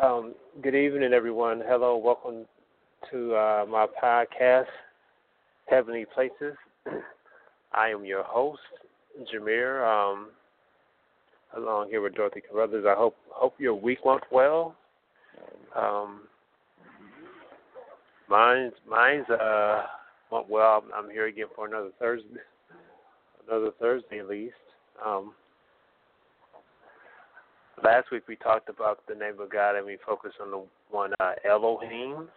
Um, good evening, everyone. Hello, welcome to uh, my podcast, Heavenly Places. I am your host, Jamere. Um, along here with Dorothy Carruthers. I hope hope your week went well. Um, mine's mine's uh went well. I'm, I'm here again for another Thursday, another Thursday at least. Um, last week we talked about the name of God and we focused on the one uh, Elohim.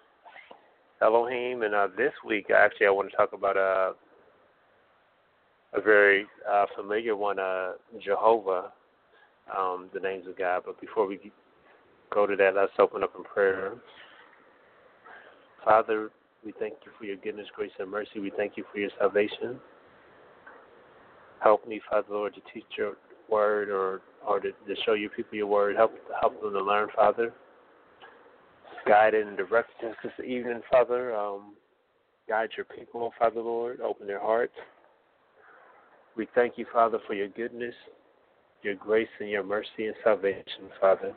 Elohim, and uh, this week actually I want to talk about a a very uh, familiar one, uh, Jehovah um, the names of God. But before we go to that, let's open up in prayer. Father, we thank you for your goodness, grace, and mercy. We thank you for your salvation. Help me, Father Lord, to teach your word or or to, to show your people your word. Help help them to learn, Father. Guide and direct us this evening, Father. Um, guide your people, Father Lord. Open their hearts. We thank you, Father, for your goodness, your grace and your mercy and salvation, Father.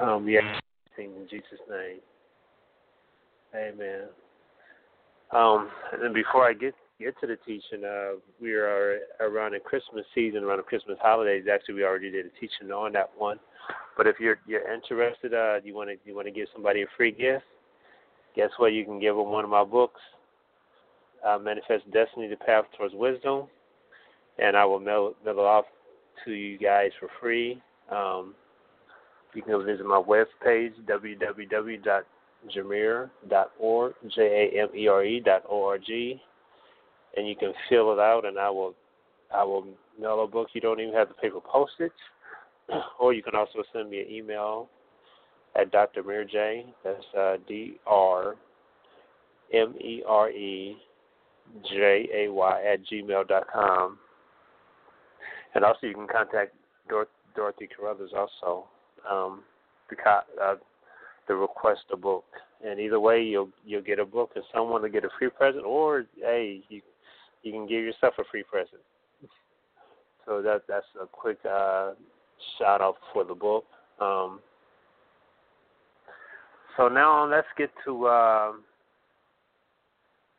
Um, we ask in Jesus' name. Amen. Um, and before I get get to the teaching, uh, we are around the Christmas season, around the Christmas holidays. Actually, we already did a teaching on that one. But if you're you're interested, uh, you want to you want to give somebody a free gift, guess what? You can give them one of my books, uh, Manifest Destiny: The Path Towards Wisdom and I will mail, mail it off to you guys for free. Um, you can visit my webpage, www.jamere.org, J-A-M-E-R-E dot O-R-G, and you can fill it out, and I will I will mail a book. You don't even have to pay for postage, or you can also send me an email at Dr. Mere J. That's uh, D R M E R E J A Y at gmail dot com and also you can contact Dor- Dorothy Carruthers also um, to, uh, to request a book. And either way, you'll you'll get a book and someone will get a free present, or hey, you you can give yourself a free present. So that that's a quick uh, shout out for the book. Um, so now let's get to uh,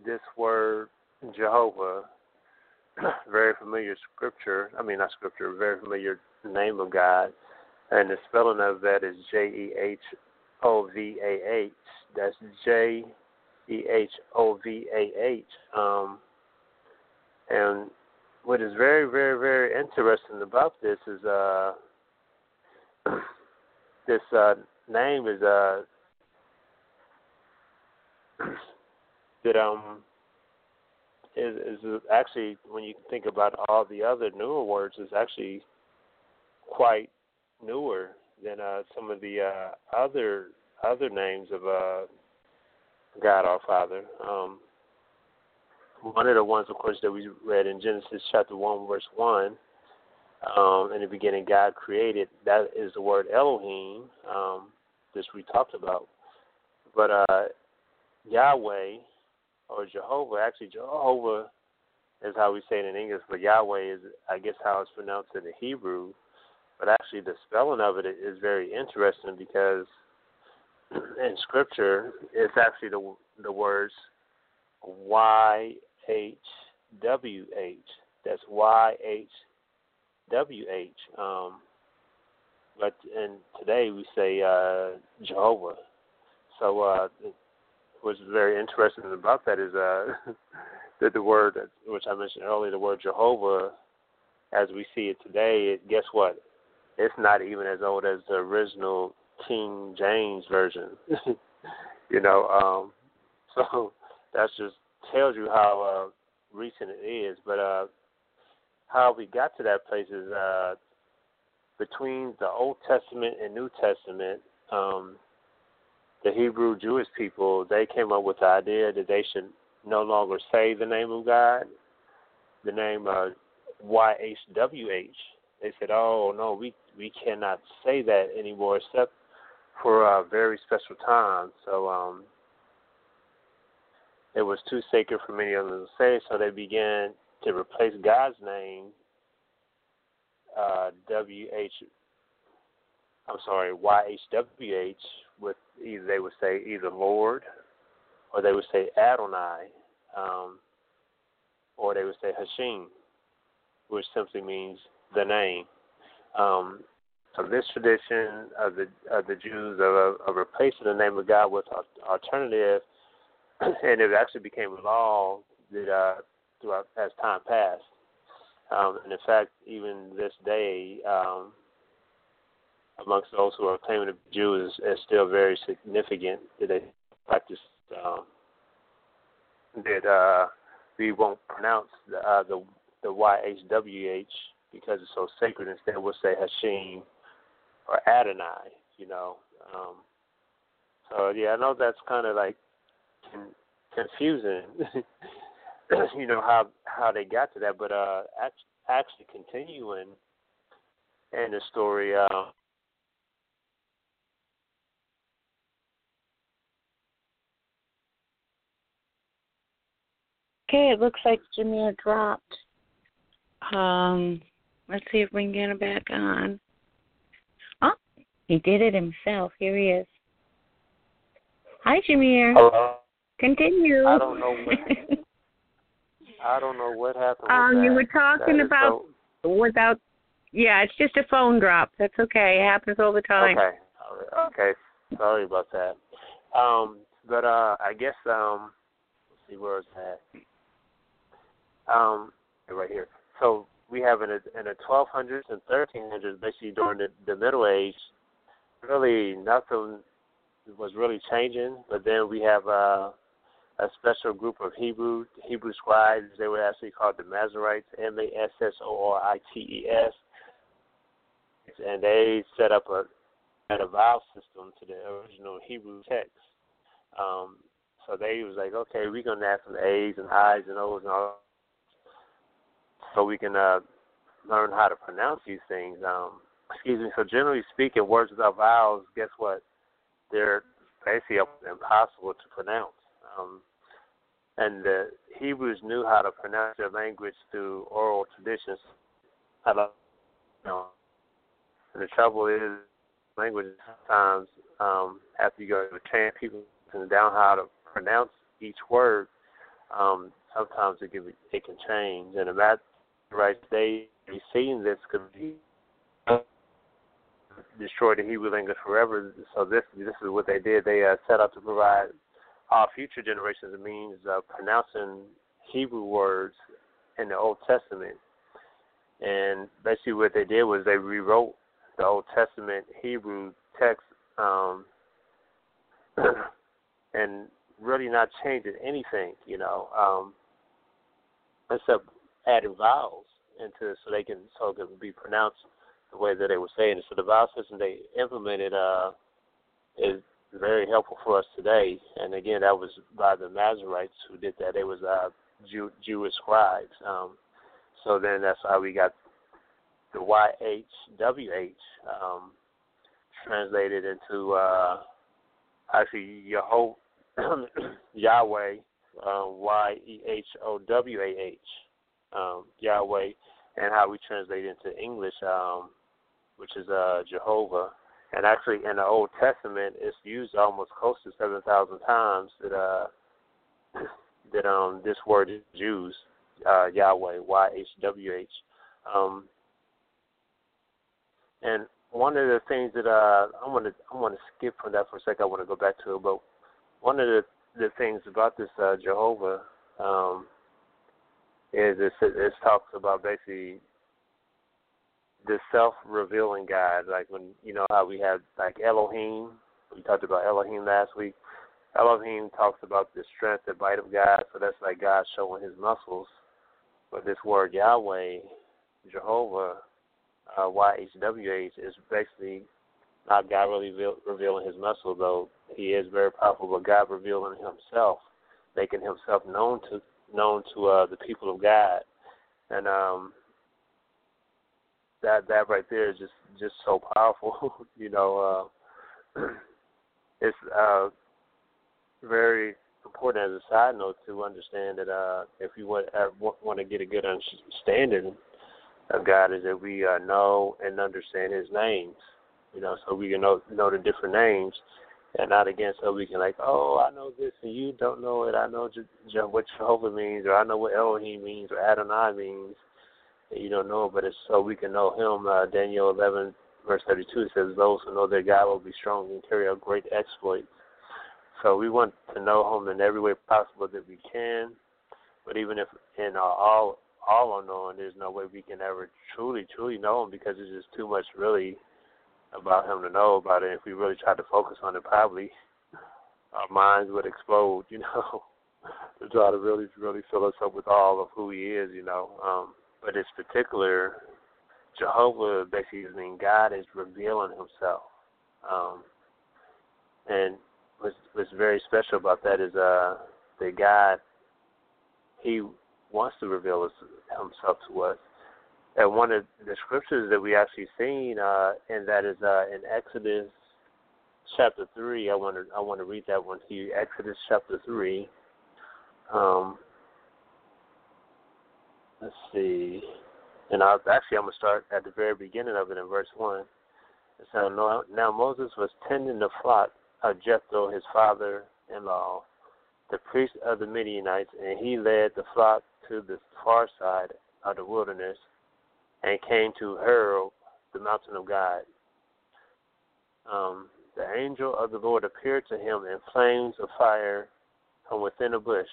this word Jehovah very familiar scripture. I mean, not scripture, very familiar name of God, and the spelling of that is J E H O V A H. That's J E H O V A H. Um, and what is very, very, very interesting about this is uh, this uh, name is uh, that um is is actually when you think about all the other newer words is actually quite newer than uh, some of the uh, other other names of uh, God our Father. Um, one of the ones, of course, that we read in Genesis chapter one, verse one. Um, in the beginning, God created. That is the word Elohim. Um, this we talked about, but uh, Yahweh or Jehovah. Actually, Jehovah is how we say it in English, but Yahweh is, I guess, how it's pronounced in the Hebrew. But actually, the spelling of it is very interesting because in Scripture, it's actually the the words Y H W H. That's Y H W H. Um, but and today we say uh, Jehovah. So uh, what's very interesting about that is uh, that the word, which I mentioned earlier, the word Jehovah, as we see it today, it, guess what? It's not even as old as the original King James version. you know, um, so that's just tells you how uh, recent it is. But uh, how we got to that place is uh, between the Old Testament and New Testament. Um, the Hebrew Jewish people, they came up with the idea that they should no longer say the name of God, the name uh, YHWH. They said, "Oh no, we we cannot say that anymore, except for a very special time." So um, it was too sacred for many of them to say. So they began to replace God's name, uh, WH I'm sorry, YHWH with either they would say either Lord or they would say Adonai, um, or they would say Hashem, which simply means the name. Um, so this tradition of the of the Jews of, of replacing the name of God with alternative, and it actually became a law that uh, throughout as time passed. Um, and in fact, even this day, um, amongst those who are claiming to be Jews, is, is still very significant that they practice um, that uh, we won't pronounce the uh, the the YHWH because it's so sacred. Instead, we'll say Hashem or Adonai. You know. Um, so yeah, I know that's kind of like confusing. you know how how they got to that, but uh, actually continuing in the story. Uh, Okay, it looks like Jamere dropped. Um, let's see if we can get him back on. Oh, he did it himself. Here he is. Hi, Jamere. Hello. Continue. I don't know. What, I don't know what happened. Um, you were talking that about so... without. Yeah, it's just a phone drop. That's okay. It happens all the time. Okay. Okay. Sorry about that. Um, but uh, I guess um, let's see where is that. Um, right here. So we have in the in the 1200s and 1300s, basically during the, the Middle Age, really nothing was really changing. But then we have uh, a special group of Hebrew Hebrew scribes. They were actually called the Masoretes, M A S S O R I T E S, and they set up a a vowel system to the original Hebrew text. Um, so they was like, okay, we're gonna add some A's and I's and O's and all, so we can uh, learn how to pronounce these things. Um, excuse me. So generally speaking, words without vowels, guess what? They're basically impossible to pronounce. Um, and the Hebrews knew how to pronounce their language through oral traditions. To, you know, and the trouble is, language sometimes um, after you go to train people down how to pronounce each word, um, sometimes it can it can change. And math right they seeing this could be destroy the Hebrew language forever. So this this is what they did. They uh, set out to provide our future generations means of pronouncing Hebrew words in the Old Testament. And basically, what they did was they rewrote the Old Testament Hebrew text um, and really not changing anything, you know, um, except adding vowels into it so they can so it can be pronounced the way that they were saying it. So the vowel system they implemented uh, is very helpful for us today. And again, that was by the Masoretes who did that. It was uh, Jew, Jewish scribes. Um, so then that's how we got the YHWH um, translated into uh, actually Yeho- Yahweh, uh, Y E H O W A H, um, Yahweh, and how we translate into English, um, which is uh, Jehovah. And actually, in the Old Testament, it's used almost close to seven thousand times that uh, that um this word is used, uh, Yahweh, Y H W H. Um, and one of the things that uh, I want to I want to skip from that for a second. I want to go back to it, but one of the the things about this uh, Jehovah um, is it, it talks about basically the self-revealing God. Like when you know how we have like Elohim. We talked about Elohim last week. Elohim talks about the strength and might of God, so that's like God showing His muscles. But this word Yahweh, Jehovah, uh, YHWH is basically not God really revealing His muscle, though He is very powerful. But God revealing Himself, making Himself known to known to uh, the people of God, and um, that that right there is just just so powerful. you know, uh, it's uh, very important as a side note to understand that uh, if you want uh, want to get a good understanding of God, is that we uh, know and understand His names. you know, so we can know know the different names, and not again so we can like, oh, I know this and you don't know it. I know Je- Je- what Jehovah means, or I know what Elohim means, or Adonai means, you don't know, but it's so we can know Him. Uh, Daniel 11 verse 32 says, "Those who know their God will be strong and carry out great exploits." So we want to know Him in every way possible that we can. But even if in our all all unknown, there's no way we can ever truly, truly know him because there's just too much really about him to know about it. If we really tried to focus on it, probably our minds would explode, you know, to try to really, really fill us up with all of who he is, you know. Um, but it's particular, Jehovah basically means God is revealing himself. Um, and what's, what's very special about that is uh, that God, he wants to reveal himself to us. And one of the scriptures that we actually seen, uh, and that is uh, in Exodus chapter three. I want to I want to read that one to you. Exodus chapter three. Um, let's see. And I actually I'm gonna start at the very beginning of it in verse one. So now, now Moses was tending the flock of Jethro, his father-in-law, the priest of the Midianites, and he led the flock to the far side of the wilderness and came to Horeb, the mountain of God. Um, the angel of the Lord appeared to him in flames of fire from within a bush.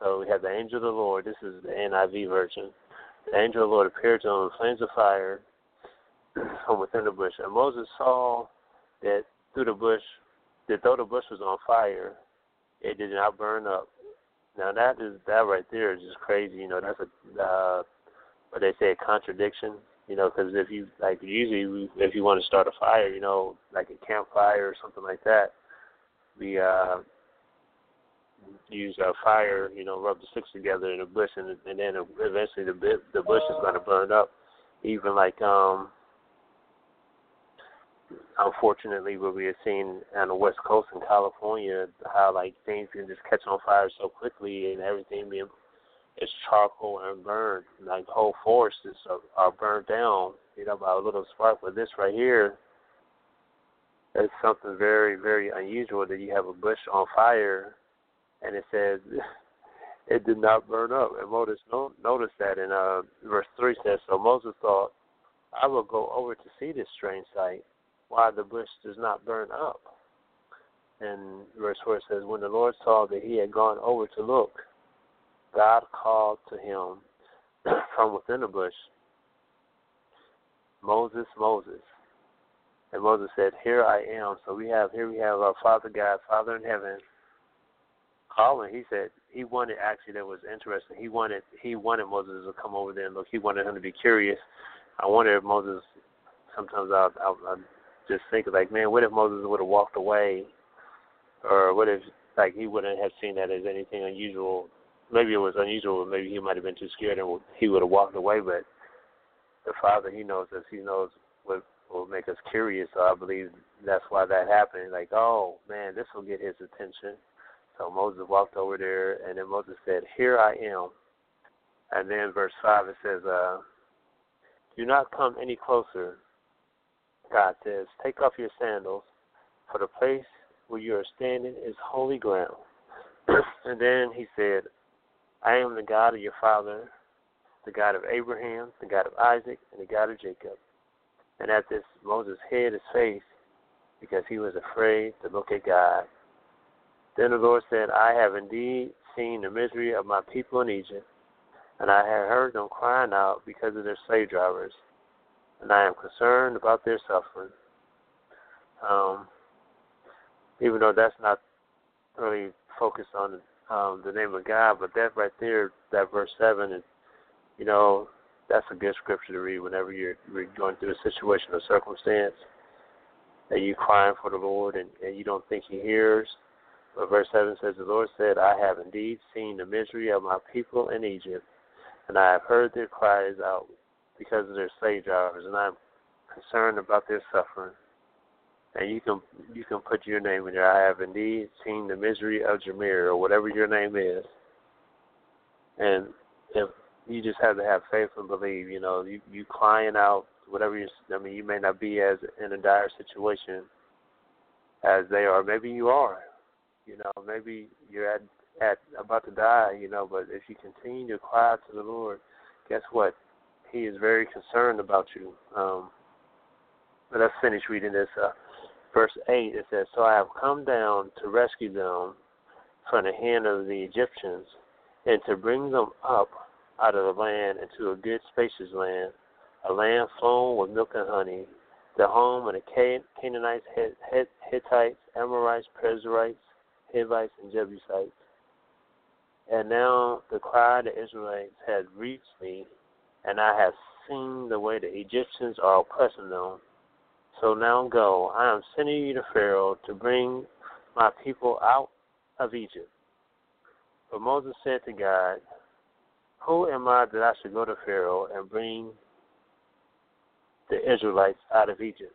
So we have the angel of the Lord. This is the NIV version. The angel of the Lord appeared to him in flames of fire from within the bush. And Moses saw that through the bush, that though the bush was on fire, it did not burn up. Now that is that right there is just crazy. You know, that's a uh, what they say a contradiction. You know, because if you like usually if you want to start a fire, you know, like a campfire or something like that, we uh use a fire. You know, rub the sticks together in a bush, and and then eventually the the bush is going to burn up. Even like um unfortunately what we have seen on the west coast in California, how like things can just catch on fire so quickly and everything being it's charcoal and burned. Like whole forests are, are burned down, you know, by a little spark. But this right here is something very, very unusual that you have a bush on fire and it says it did not burn up. And Moses no, notice that in uh, verse 3 says, So Moses thought, I will go over to see this strange sight why the bush does not burn up. And verse 4 says, When the Lord saw that he had gone over to look, God called to him from within the bush, Moses, Moses. And Moses said, Here I am. So we have here we have our Father God, Father in heaven, calling. He said he wanted actually that was interesting. He wanted he wanted Moses to come over there and look. He wanted him to be curious. I wonder if Moses sometimes I I, I just think like, man, what if Moses would have walked away, or what if like he wouldn't have seen that as anything unusual? Maybe it was unusual. Maybe he might have been too scared and he would have walked away. But the Father, he knows us. He knows what will make us curious. So I believe that's why that happened. Like, oh man, this will get his attention. So Moses walked over there, and then Moses said, "Here I am." And then verse five it says, uh, "Do not come any closer, God says, Take off your sandals, for the place where you are standing is holy ground. and then he said, I am the God of your father, the God of Abraham, the God of Isaac, and the God of Jacob. And at this, Moses hid his face because he was afraid to look at God. Then the Lord said, I have indeed seen the misery of my people in Egypt, and I have heard them crying out because of their slave drivers and I am concerned about their suffering. Um, even though that's not really focused on um, the name of God, but that right there, that verse seven, and you know, that's a good scripture to read whenever you're, you're going through a situation or circumstance, and you're crying for the Lord, and, and you don't think He hears. Verse seven says, "The Lord said, I have indeed seen the misery of my people in Egypt, and I have heard their cries out because of their slave drivers, and I'm concerned about their suffering. And you can you can put your name in there. I have indeed seen the misery of Jamere, or whatever your name is. And if you just have to have faith and believe, you know, you you crying out whatever you. I mean, you may not be as in a dire situation as they are. Maybe you are. You know, maybe you're at at about to die. You know, but if you continue to cry to the Lord, guess what? He is very concerned about you. Um, but let's finish reading this. Uh, verse 8 it says, So I have come down to rescue them from the hand of the Egyptians, and to bring them up out of the land into a good spacious land, a land flowing with milk and honey, the home of the Canaanites, Hittites, Amorites, Perizzites, Hivites, and Jebusites. And now the cry of the Israelites has reached me, and I have seen the way the Egyptians are oppressing them. So now go, I am sending you to Pharaoh to bring my people out of Egypt. But Moses said to God, Who am I that I should go to Pharaoh and bring the Israelites out of Egypt?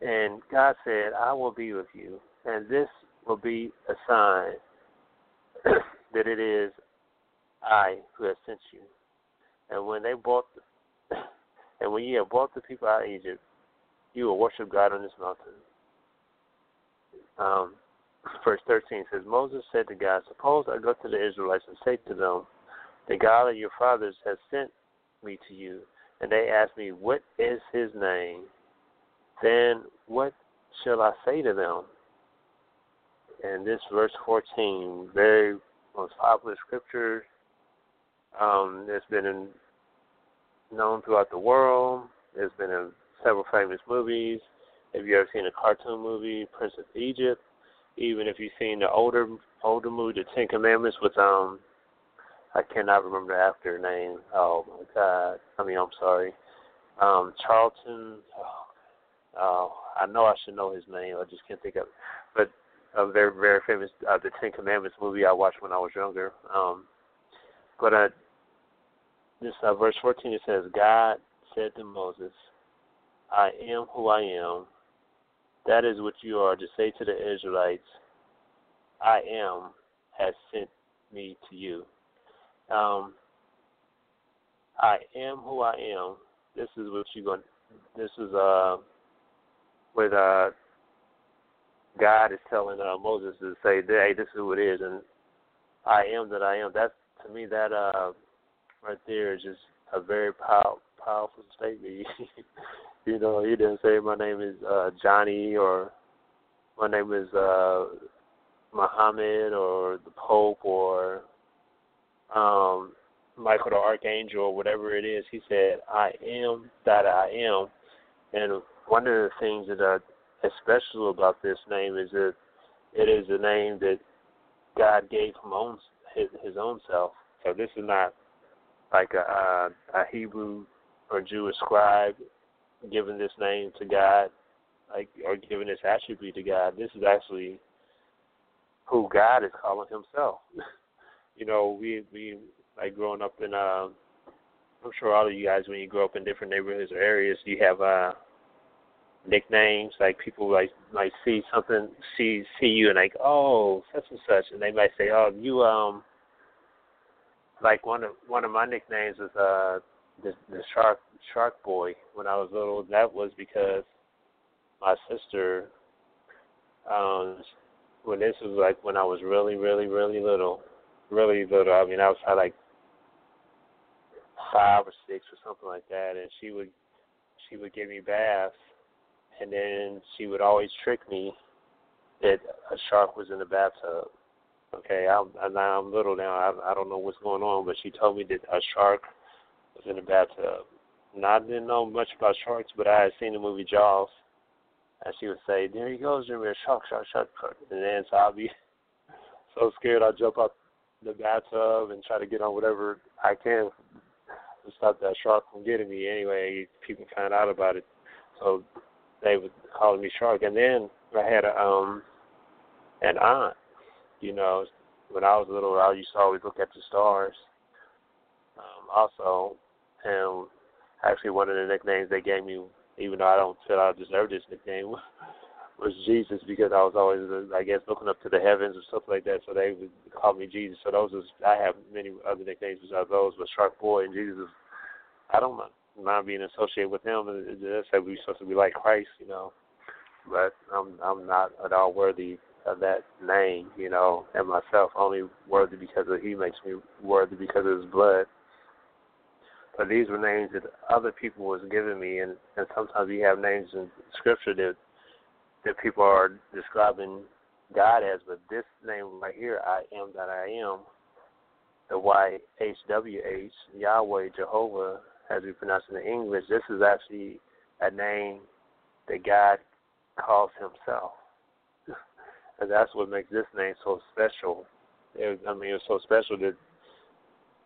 And God said, I will be with you, and this will be a sign that it is I who have sent you. And when they brought, the, and when you have brought the people out of Egypt, you will worship God on this mountain. Um, verse 13 says, Moses said to God, Suppose I go to the Israelites and say to them, The God of your fathers has sent me to you. And they ask me, What is his name? Then what shall I say to them? And this verse 14, very most popular scripture. Um, it's been in, known throughout the world. It's been in several famous movies. If you ever seen a cartoon movie, Prince of Egypt, even if you've seen the older older movie, The Ten Commandments, with um, I cannot remember the actor name. Oh my God! I mean, I'm sorry, um, Charlton. Oh, oh, I know I should know his name. I just can't think of. It. But a very very famous uh, The Ten Commandments movie I watched when I was younger. Um, but uh, this uh, verse 14 it says, God said to Moses, I am who I am. That is what you are to say to the Israelites, I am has sent me to you. Um, I am who I am. This is what you're going. This is uh, with uh, God is telling uh, Moses to say, "Hey, this is who it is," and I am that I am. That's to me that uh, right there is just a very pow- powerful statement. You know, he didn't say my name is uh Johnny or my name is uh Muhammad or the Pope or um Michael the Archangel or whatever it is. He said, I am that I am. And one of the things that uh is special about this name is that it is a name that God gave him own his, his own self. So this is not like a, a, a Hebrew or Jewish scribe giving this name to God, like or giving this attribute to God. This is actually who God is calling Himself. you know, we we like growing up in. Uh, I'm sure all of you guys, when you grow up in different neighborhoods or areas, you have uh nicknames. Like people like might see something, see see you, and like, oh, such and such, and they might say, oh, you um. Like one of one of my nicknames is uh the the shark shark boy when I was little. That was because my sister, um, when this was like when I was really, really, really little, really little. I mean, I was probably like five or six or something like that, and she would she would give me baths, and then she would always trick me that a shark was in the bathtub. Okay, I'm now I'm little now. I I don't know what's going on, but she told me that a shark was in the bathtub. And I didn't know much about sharks, but I had seen the movie Jaws. And she would say, There he goes, Jimmy, a shark, shark, shark. And then so I'll be so scared I'll jump out the bathtub and try to get on whatever I can to stop that shark from getting me. Anyway, people find out about it. So they would call me shark. And then I had a um an aunt, you know, when I was little I used to always look at the stars. Um also and actually one of the nicknames they gave me, even though I don't feel I deserve this nickname, was Jesus because I was always, I guess, looking up to the heavens or stuff like that. So they would call me Jesus. So those was I have many other nicknames besides those, but Shark Boy and Jesus. I don't know. Mind being associated with Him. That's how we're supposed to be like Christ, you know. But I'm I'm not at all worthy of that name, you know, and myself only worthy because of He makes me worthy because of His blood. But these were names that other people was giving me, and and sometimes we have names in Scripture that that people are describing God as, but this name right here, I am that I am, the Y H W H, Yahweh, Jehovah, as we pronounce it in English, this is actually a name that God calls Himself. and that's what makes this name so special. I mean, it's so special that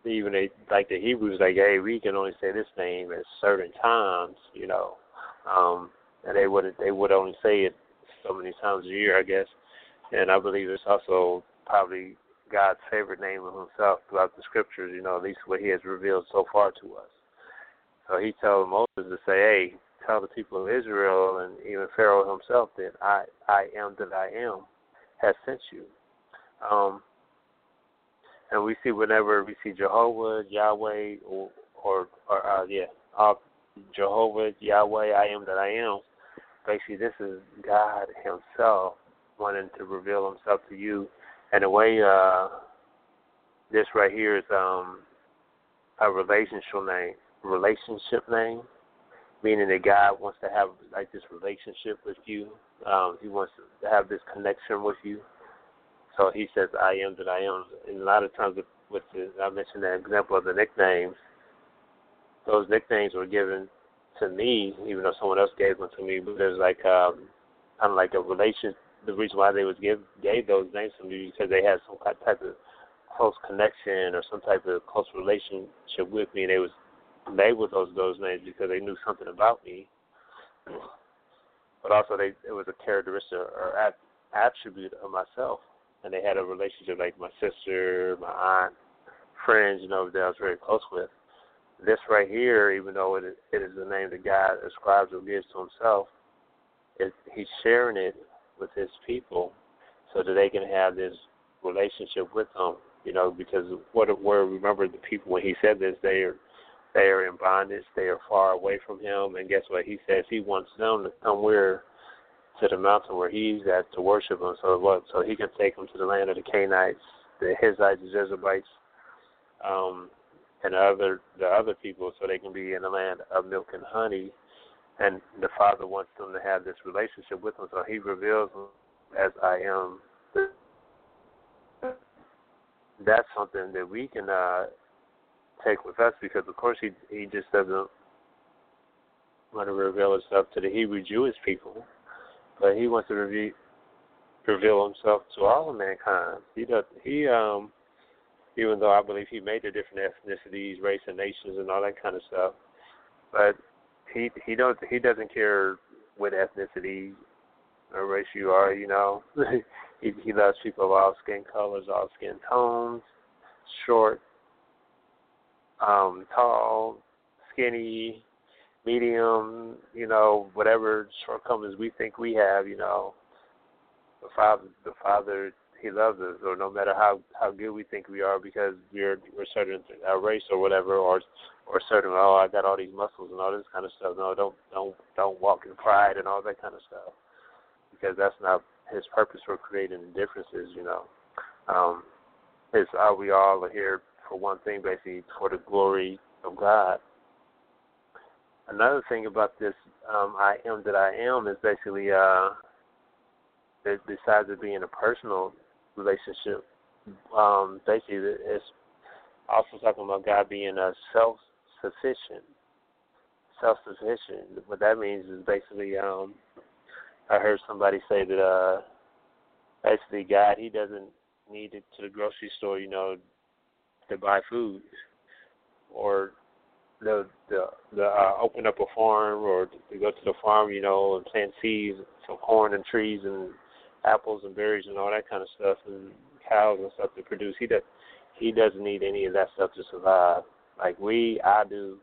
even they, like the Hebrews, like, hey, we can only say this name at certain times, you know, um, and they would they would only say it so many times a year, I guess. And I believe it's also probably God's favorite name of Himself throughout the Scriptures. You know, at least what He has revealed so far to us. So He told Moses to say, "Hey, tell the people of Israel and even Pharaoh himself that I, I am that I am, has sent you." Um, and we see whenever we see Jehovah, Yahweh, or or, or uh, yeah, uh, Jehovah, Yahweh, I am that I am. Basically, this is God Himself wanting to reveal Himself to you, and the way uh, this right here is um, a relational name, relationship name, meaning that God wants to have like this relationship with you. Um, he wants to have this connection with you. So he says, "I am that I am." And a lot of times, with the, I mentioned that example of the nicknames. Those nicknames were given to me, even though someone else gave them to me. But there's like um, kind of like a relation. The reason why they was give gave those names to me because they had some type of close connection or some type of close relationship with me, and they was labeled those those names because they knew something about me. But also, they it was a characteristic or attribute of myself and they had a relationship like my sister, my aunt, friends, you know, that I was very close with. This right here, even though it is, it is the name that God ascribes or gives to Himself, it, He's sharing it with His people so that they can have this relationship with Him. You know, because what where remember the people when He said this, they are they are in bondage, they are far away from Him, and guess what? He says He wants them to come where to the mountain where he's at to worship him, so what? So he can take them to the land of the Canaanites, the Hittites, the Jezebites, um, and other the other people, so they can be in the land of milk and honey. And the Father wants them to have this relationship with him, so He reveals them as I am. That's something that we can uh, take with us because, of course, He He just doesn't want to reveal Himself to the Hebrew Jewish people but he wants to reveal reveal himself to all of mankind. He does he um even though I believe he made the different ethnicities, race and nations and all that kind of stuff. But he he don't he doesn't care what ethnicity or race you are, you know. he he loves people of all skin colors, all skin tones, short, um, tall, skinny, medium, you know, whatever shortcomings we think we have, you know, the Father, the Father, He loves us, or no matter how how good we think we are, because we're we're certain our race or whatever, or or certain oh I got all these muscles and all this kind of stuff. No, don't don't don't walk in pride and all that kind of stuff, because that's not His purpose for creating differences, you know. Um, it's uh, we all are here for one thing, basically for the glory of God another thing about this um, I am that I am is basically uh, that besides it being a personal relationship, um, basically it's also talking about God being a self sufficient. Self sufficient. What that means is basically um, I heard somebody say that uh, basically God he doesn't need it to the grocery store, you know, to buy food or the the the uh, open up a farm or to go to the farm, you know, and plant seeds, some corn and trees and apples and berries and all that kind of stuff and cows and stuff to produce. He does he doesn't need any of that stuff to survive. Like we, I do.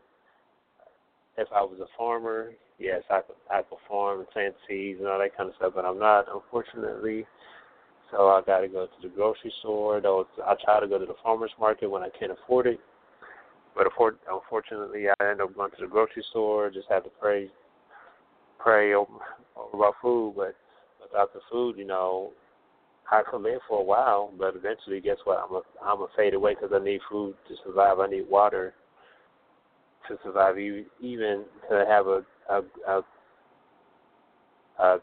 If I was a farmer, yes, I could I could farm and plant seeds and all that kind of stuff, but I'm not, unfortunately. So I got to go to the grocery store. Though I try to go to the farmers market when I can't afford it but unfortunately, I ended up going to the grocery store. Just had to pray, pray over about food. But without the food, you know, I come in for a while, but eventually, guess what? I'm a I'm a fade away because I need food to survive. I need water to survive, even to have a a a, a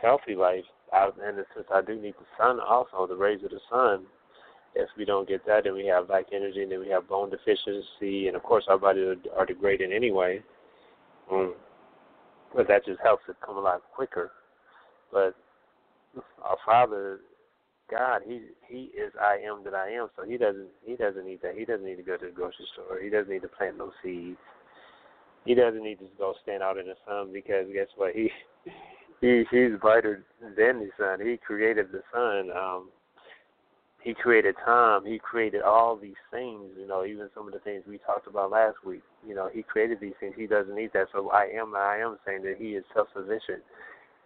healthy life. And since I do need the sun also, the rays of the sun. If we don't get that, then we have lack energy, and then we have bone deficiency, and of course our bodies are, degrading anyway. Um, but that just helps it come a lot quicker. But our Father God, he he is I am that I am. So he doesn't he doesn't need that. He doesn't need to go to the grocery store. He doesn't need to plant no seeds. He doesn't need to go stand out in the sun because guess what? He he he's brighter than the sun. He created the sun. Um he created time. He created all these things, you know, even some of the things we talked about last week. You know, he created these things. He doesn't need that. So I am I am saying that he is self sufficient.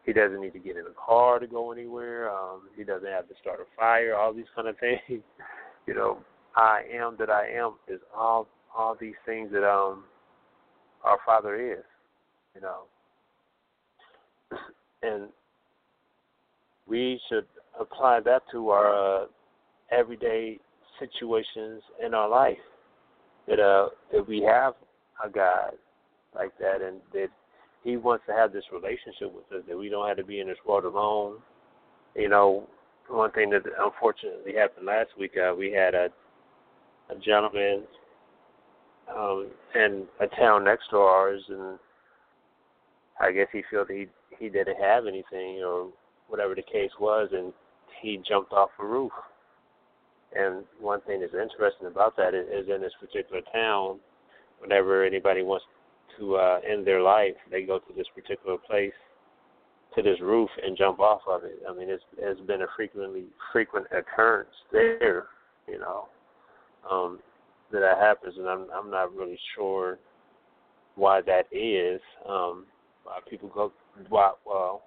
He doesn't need to get in a car to go anywhere. Um, he doesn't have to start a fire. All these kind of things. you know, I am that I am is all all these things that um our Father is. You know, and we should apply that to our uh, everyday situations in our life. That uh, that we have a God like that, and that he wants to have this relationship with us that we don't have to be in this world alone. You know, one thing that unfortunately happened last week, uh, we had a a gentleman um, in a town next to ours, and I guess he felt he he didn't have anything or whatever the case was, and he jumped off a roof. And one thing that's interesting about that is, is in this particular town, whenever anybody wants to uh, end their life, they go to this particular place, to this roof, and jump off of it. I mean, it's it's been a frequently frequent occurrence there, you know, um, that that happens, and I'm I'm not really sure why that is. Um, why people go why well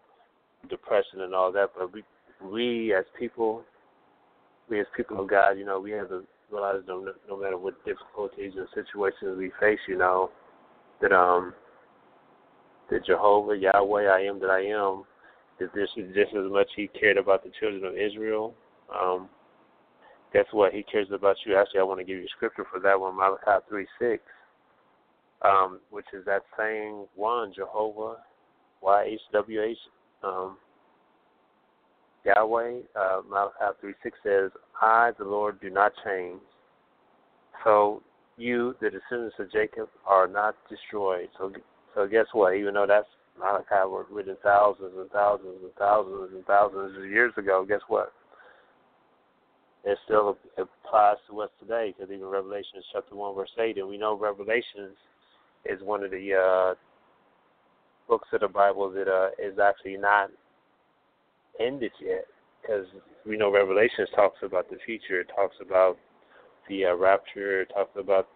depression and all that, but we we as people, we as people of God, you know, we have to realize no, no matter what difficulties and situations we face, you know, that um that Jehovah, Yahweh, I am that I am, that this is just as much he cared about the children of Israel. Um, guess what? He cares about you. Actually, I want to give you scripture for that one, Malachi 3 6, um, which is that same one, Jehovah, Y H W H, um, Yahweh. Uh, Malachi 3 6 says, I, the Lord, do not change. So you, the descendants of Jacob, are not destroyed. So, so guess what? Even though that's Malachi was written thousands and thousands and thousands and thousands of years ago, guess what? It still applies to us today because even Revelation chapter one verse eight, and we know Revelations is one of the uh, books of the Bible that uh, is actually not ended yet because we know Revelations talks about the future. It talks about the uh, rapture. It talks about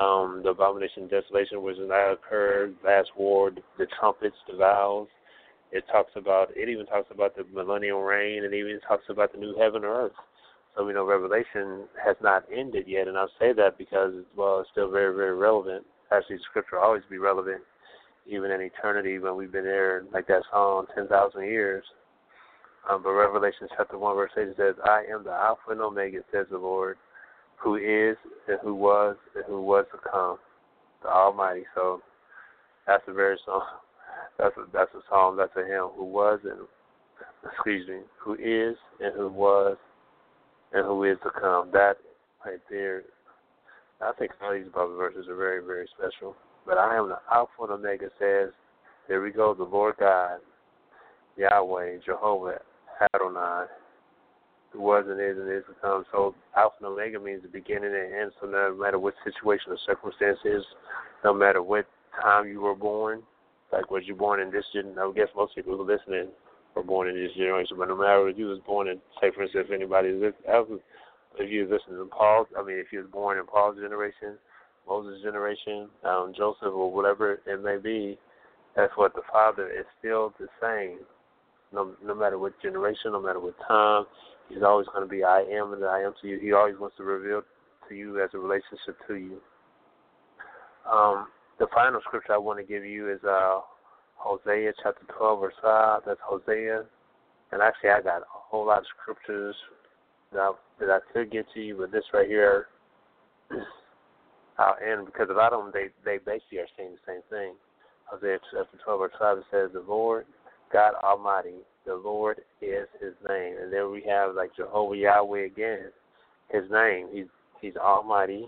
um, the abomination desolation, which has now occurred, last war, the trumpets, the vows. It talks about it even talks about the millennial reign, and even talks about the new heaven or earth. So we know Revelation has not ended yet, and I say that because well, it's still very, very relevant. Actually, Scripture will always be relevant, even in eternity when we've been there, like that song, ten thousand years. Um, but Revelation chapter one verse eight says, "I am the Alpha and Omega," says the Lord, who is and who was and who was to come, the Almighty. So that's a very song. That's a that's a song. That's a hymn. Who was and excuse me, who is and who was and who is to come. That right there. I think of these Bible verses are very very special. But I am the Alpha and Omega says. There we go. The Lord God, Yahweh, Jehovah, Adonai who was and is and is to come. So Alpha and Omega means the beginning and end. So no matter what situation or circumstances, no matter what time you were born, like was you born in this generation? I guess most people who are listening were born in this generation, but no matter if you was born in, say for instance, if anybody else, if you was listening to Paul, I mean, if you was born in Paul's generation, Moses' generation, um, Joseph, or whatever it may be, that's what the Father is still the same. No, no matter what generation, no matter what time, He's always going to be I am and I am to you. He always wants to reveal to you as a relationship to you. Um, the final scripture I want to give you is uh, Hosea chapter 12, verse 5. That's Hosea. And actually, I got a whole lot of scriptures that I, that I could get to you, but this right here, uh, and because of them, they, they basically are saying the same thing. Hosea chapter 12, verse 5, it says, The Lord God Almighty, the Lord is his name. And then we have like Jehovah Yahweh again, his name. He's he's Almighty,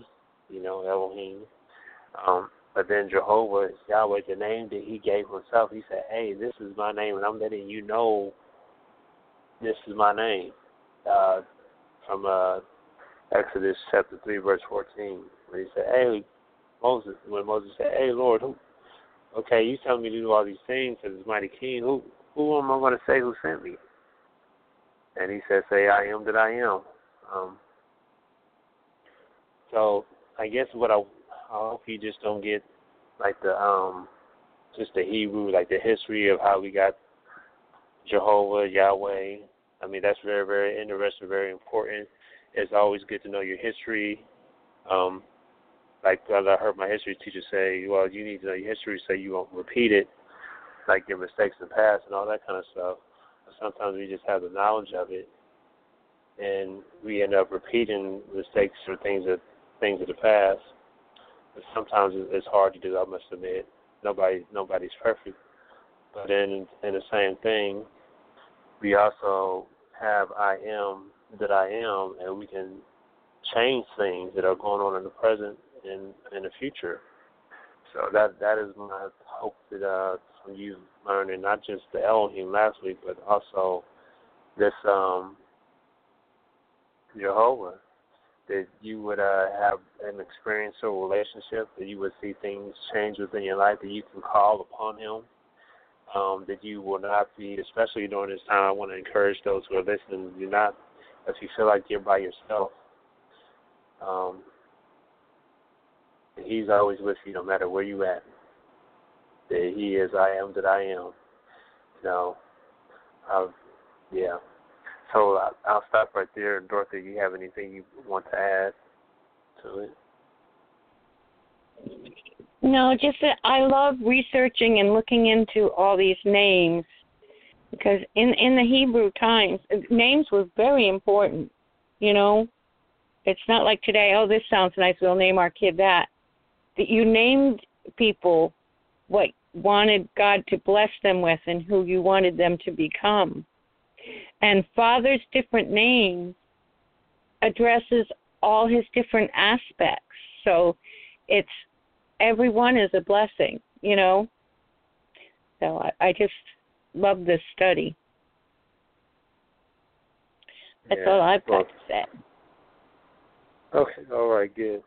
you know, Elohim. Um, but then Jehovah Yahweh, the name that he gave himself, he said, Hey, this is my name and I'm letting you know this is my name. Uh from uh Exodus chapter three verse fourteen, when he said, Hey Moses when Moses said, Hey Lord, who okay, you tell me to do all these things as mighty king, who who am I gonna say who sent me? And he said, Say I am that I am. Um so I guess what I I hope you just don't get like the um just the Hebrew, like the history of how we got Jehovah, Yahweh. I mean that's very, very interesting, very important. It's always good to know your history. Um like I heard my history teacher say, well, you need to know your history so you won't repeat it, like your mistakes in the past and all that kind of stuff. Sometimes we just have the knowledge of it, and we end up repeating mistakes or things that things of the past. But sometimes it's hard to do. I must admit, nobody nobody's perfect. But in in the same thing, we also have I am that I am, and we can change things that are going on in the present in in the future. So that that is my hope that uh, you learning not just the Elohim last week, but also this um, Jehovah, that you would uh, have an experiential relationship, that you would see things change within your life, that you can call upon Him, um, that you will not be, especially during this time. I want to encourage those who are listening. You're not, if you feel like you're by yourself. Um, He's always with you, no matter where you at. That He is, I am that I am. You know, uh, yeah. So I, I'll stop right there. Dorothy, you have anything you want to add to it? No, just that I love researching and looking into all these names because in in the Hebrew times, uh, names were very important. You know, it's not like today. Oh, this sounds nice. We'll name our kid that that you named people what wanted God to bless them with and who you wanted them to become. And Father's different names addresses all his different aspects. So it's everyone is a blessing, you know. So I, I just love this study. That's yeah. all I've got to say. Okay, all right, good.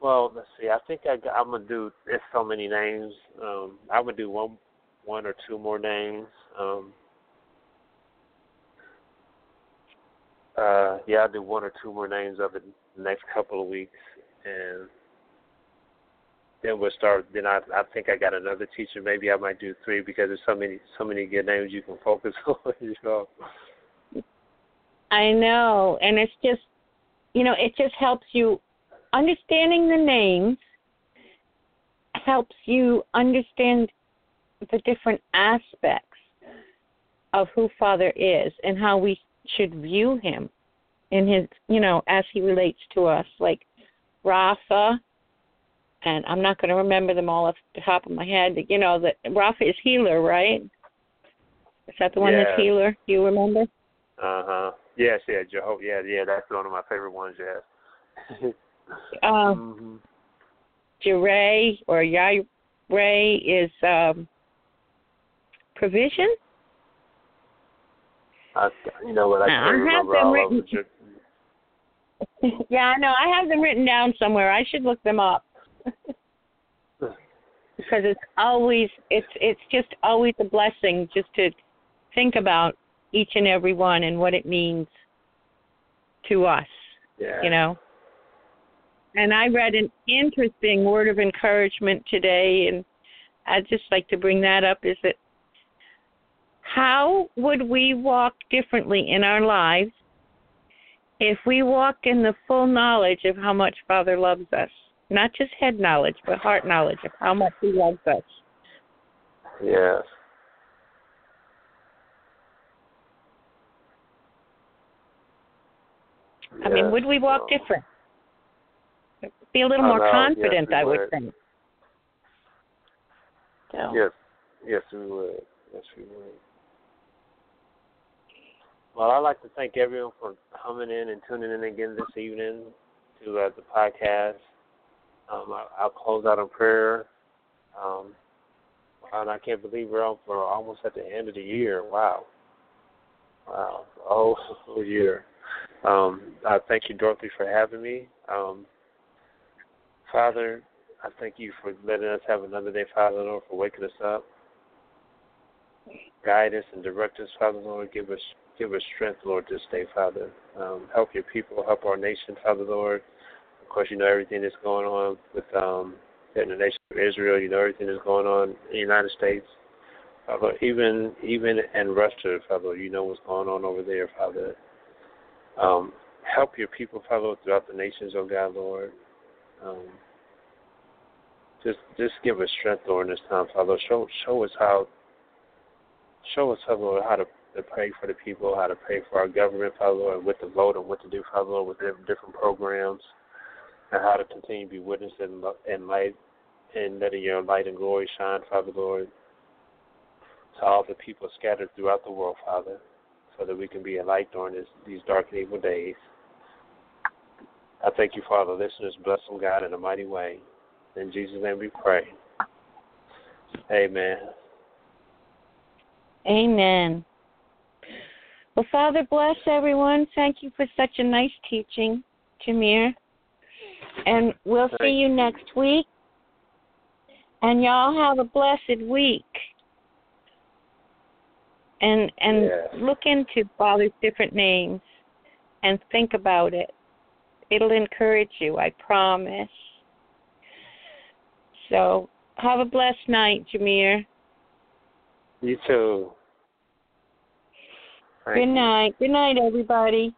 Well, let's see. I think I, I'm gonna do. It's so many names. Um, I'm gonna do one, one or two more names. Um, uh, yeah, I'll do one or two more names of it the next couple of weeks, and then we'll start. Then I, I think I got another teacher. Maybe I might do three because there's so many, so many good names you can focus on. You know. I know, and it's just, you know, it just helps you understanding the names helps you understand the different aspects of who Father is and how we should view him in his, you know, as he relates to us. Like Rapha, and I'm not going to remember them all off the top of my head, but you know that Rapha is healer, right? Is that the one yeah. that's healer? Do you remember? Uh huh. Yes, yeah, Jehovah. Yeah, yeah, that's one of my favorite ones. Yes. um, mm-hmm. Jireh or Yireh is um, provision. I, you know what? I can't I remember all written. of them. yeah, I know. I have them written down somewhere. I should look them up. Because it's always it's it's just always a blessing just to think about each and every one and what it means to us. Yeah. You know. And I read an interesting word of encouragement today, and I'd just like to bring that up is that how would we walk differently in our lives if we walked in the full knowledge of how much Father loves us? Not just head knowledge, but heart knowledge of how much He loves us. Yes. I mean, would we walk different? Be a little more confident, yes, I would would. think. So, Yes, yes, we would. Yes, we would. Well, I'd like to thank everyone for coming in and tuning in again this evening to uh, the podcast. Um, I'll close out in prayer. Um, and I can't believe we're on for almost at the end of the year. Wow. Wow. Oh, whole year. Um, I thank you, Dorothy, for having me. Um, Father, I thank you for letting us have another day, Father Lord, for waking us up. Guide us and direct us, Father Lord. Give us give us strength, Lord, this day, Father. Um, help your people, help our nation, Father Lord. Of course, you know everything that's going on with um, in the nation of Israel. You know everything that's going on in the United States. Father, even even in Russia, Father, you know what's going on over there, Father. Um, help your people, Father, throughout the nations, oh God, Lord. Um, just just give us strength, during this time, Father. Show show us how show us, Father, Lord, how to, to pray for the people, how to pray for our government, Father, Lord, what to vote and what to do, Father, Lord, with different, different programs, and how to continue to be witness and, light and letting your light and glory shine, Father, Lord, to all the people scattered throughout the world, Father, so that we can be a light during this, these dark and evil days. I thank you, Father. Listeners, bless them, God, in a mighty way. In Jesus' name we pray. Amen. Amen. Well, Father, bless everyone. Thank you for such a nice teaching, Jamere. And we'll see you you. next week. And y'all have a blessed week. And and Yes. look into Father's different names and think about it. It'll encourage you, I promise. So have a blessed night, Jamere. You too. Thank Good you. night. Good night, everybody.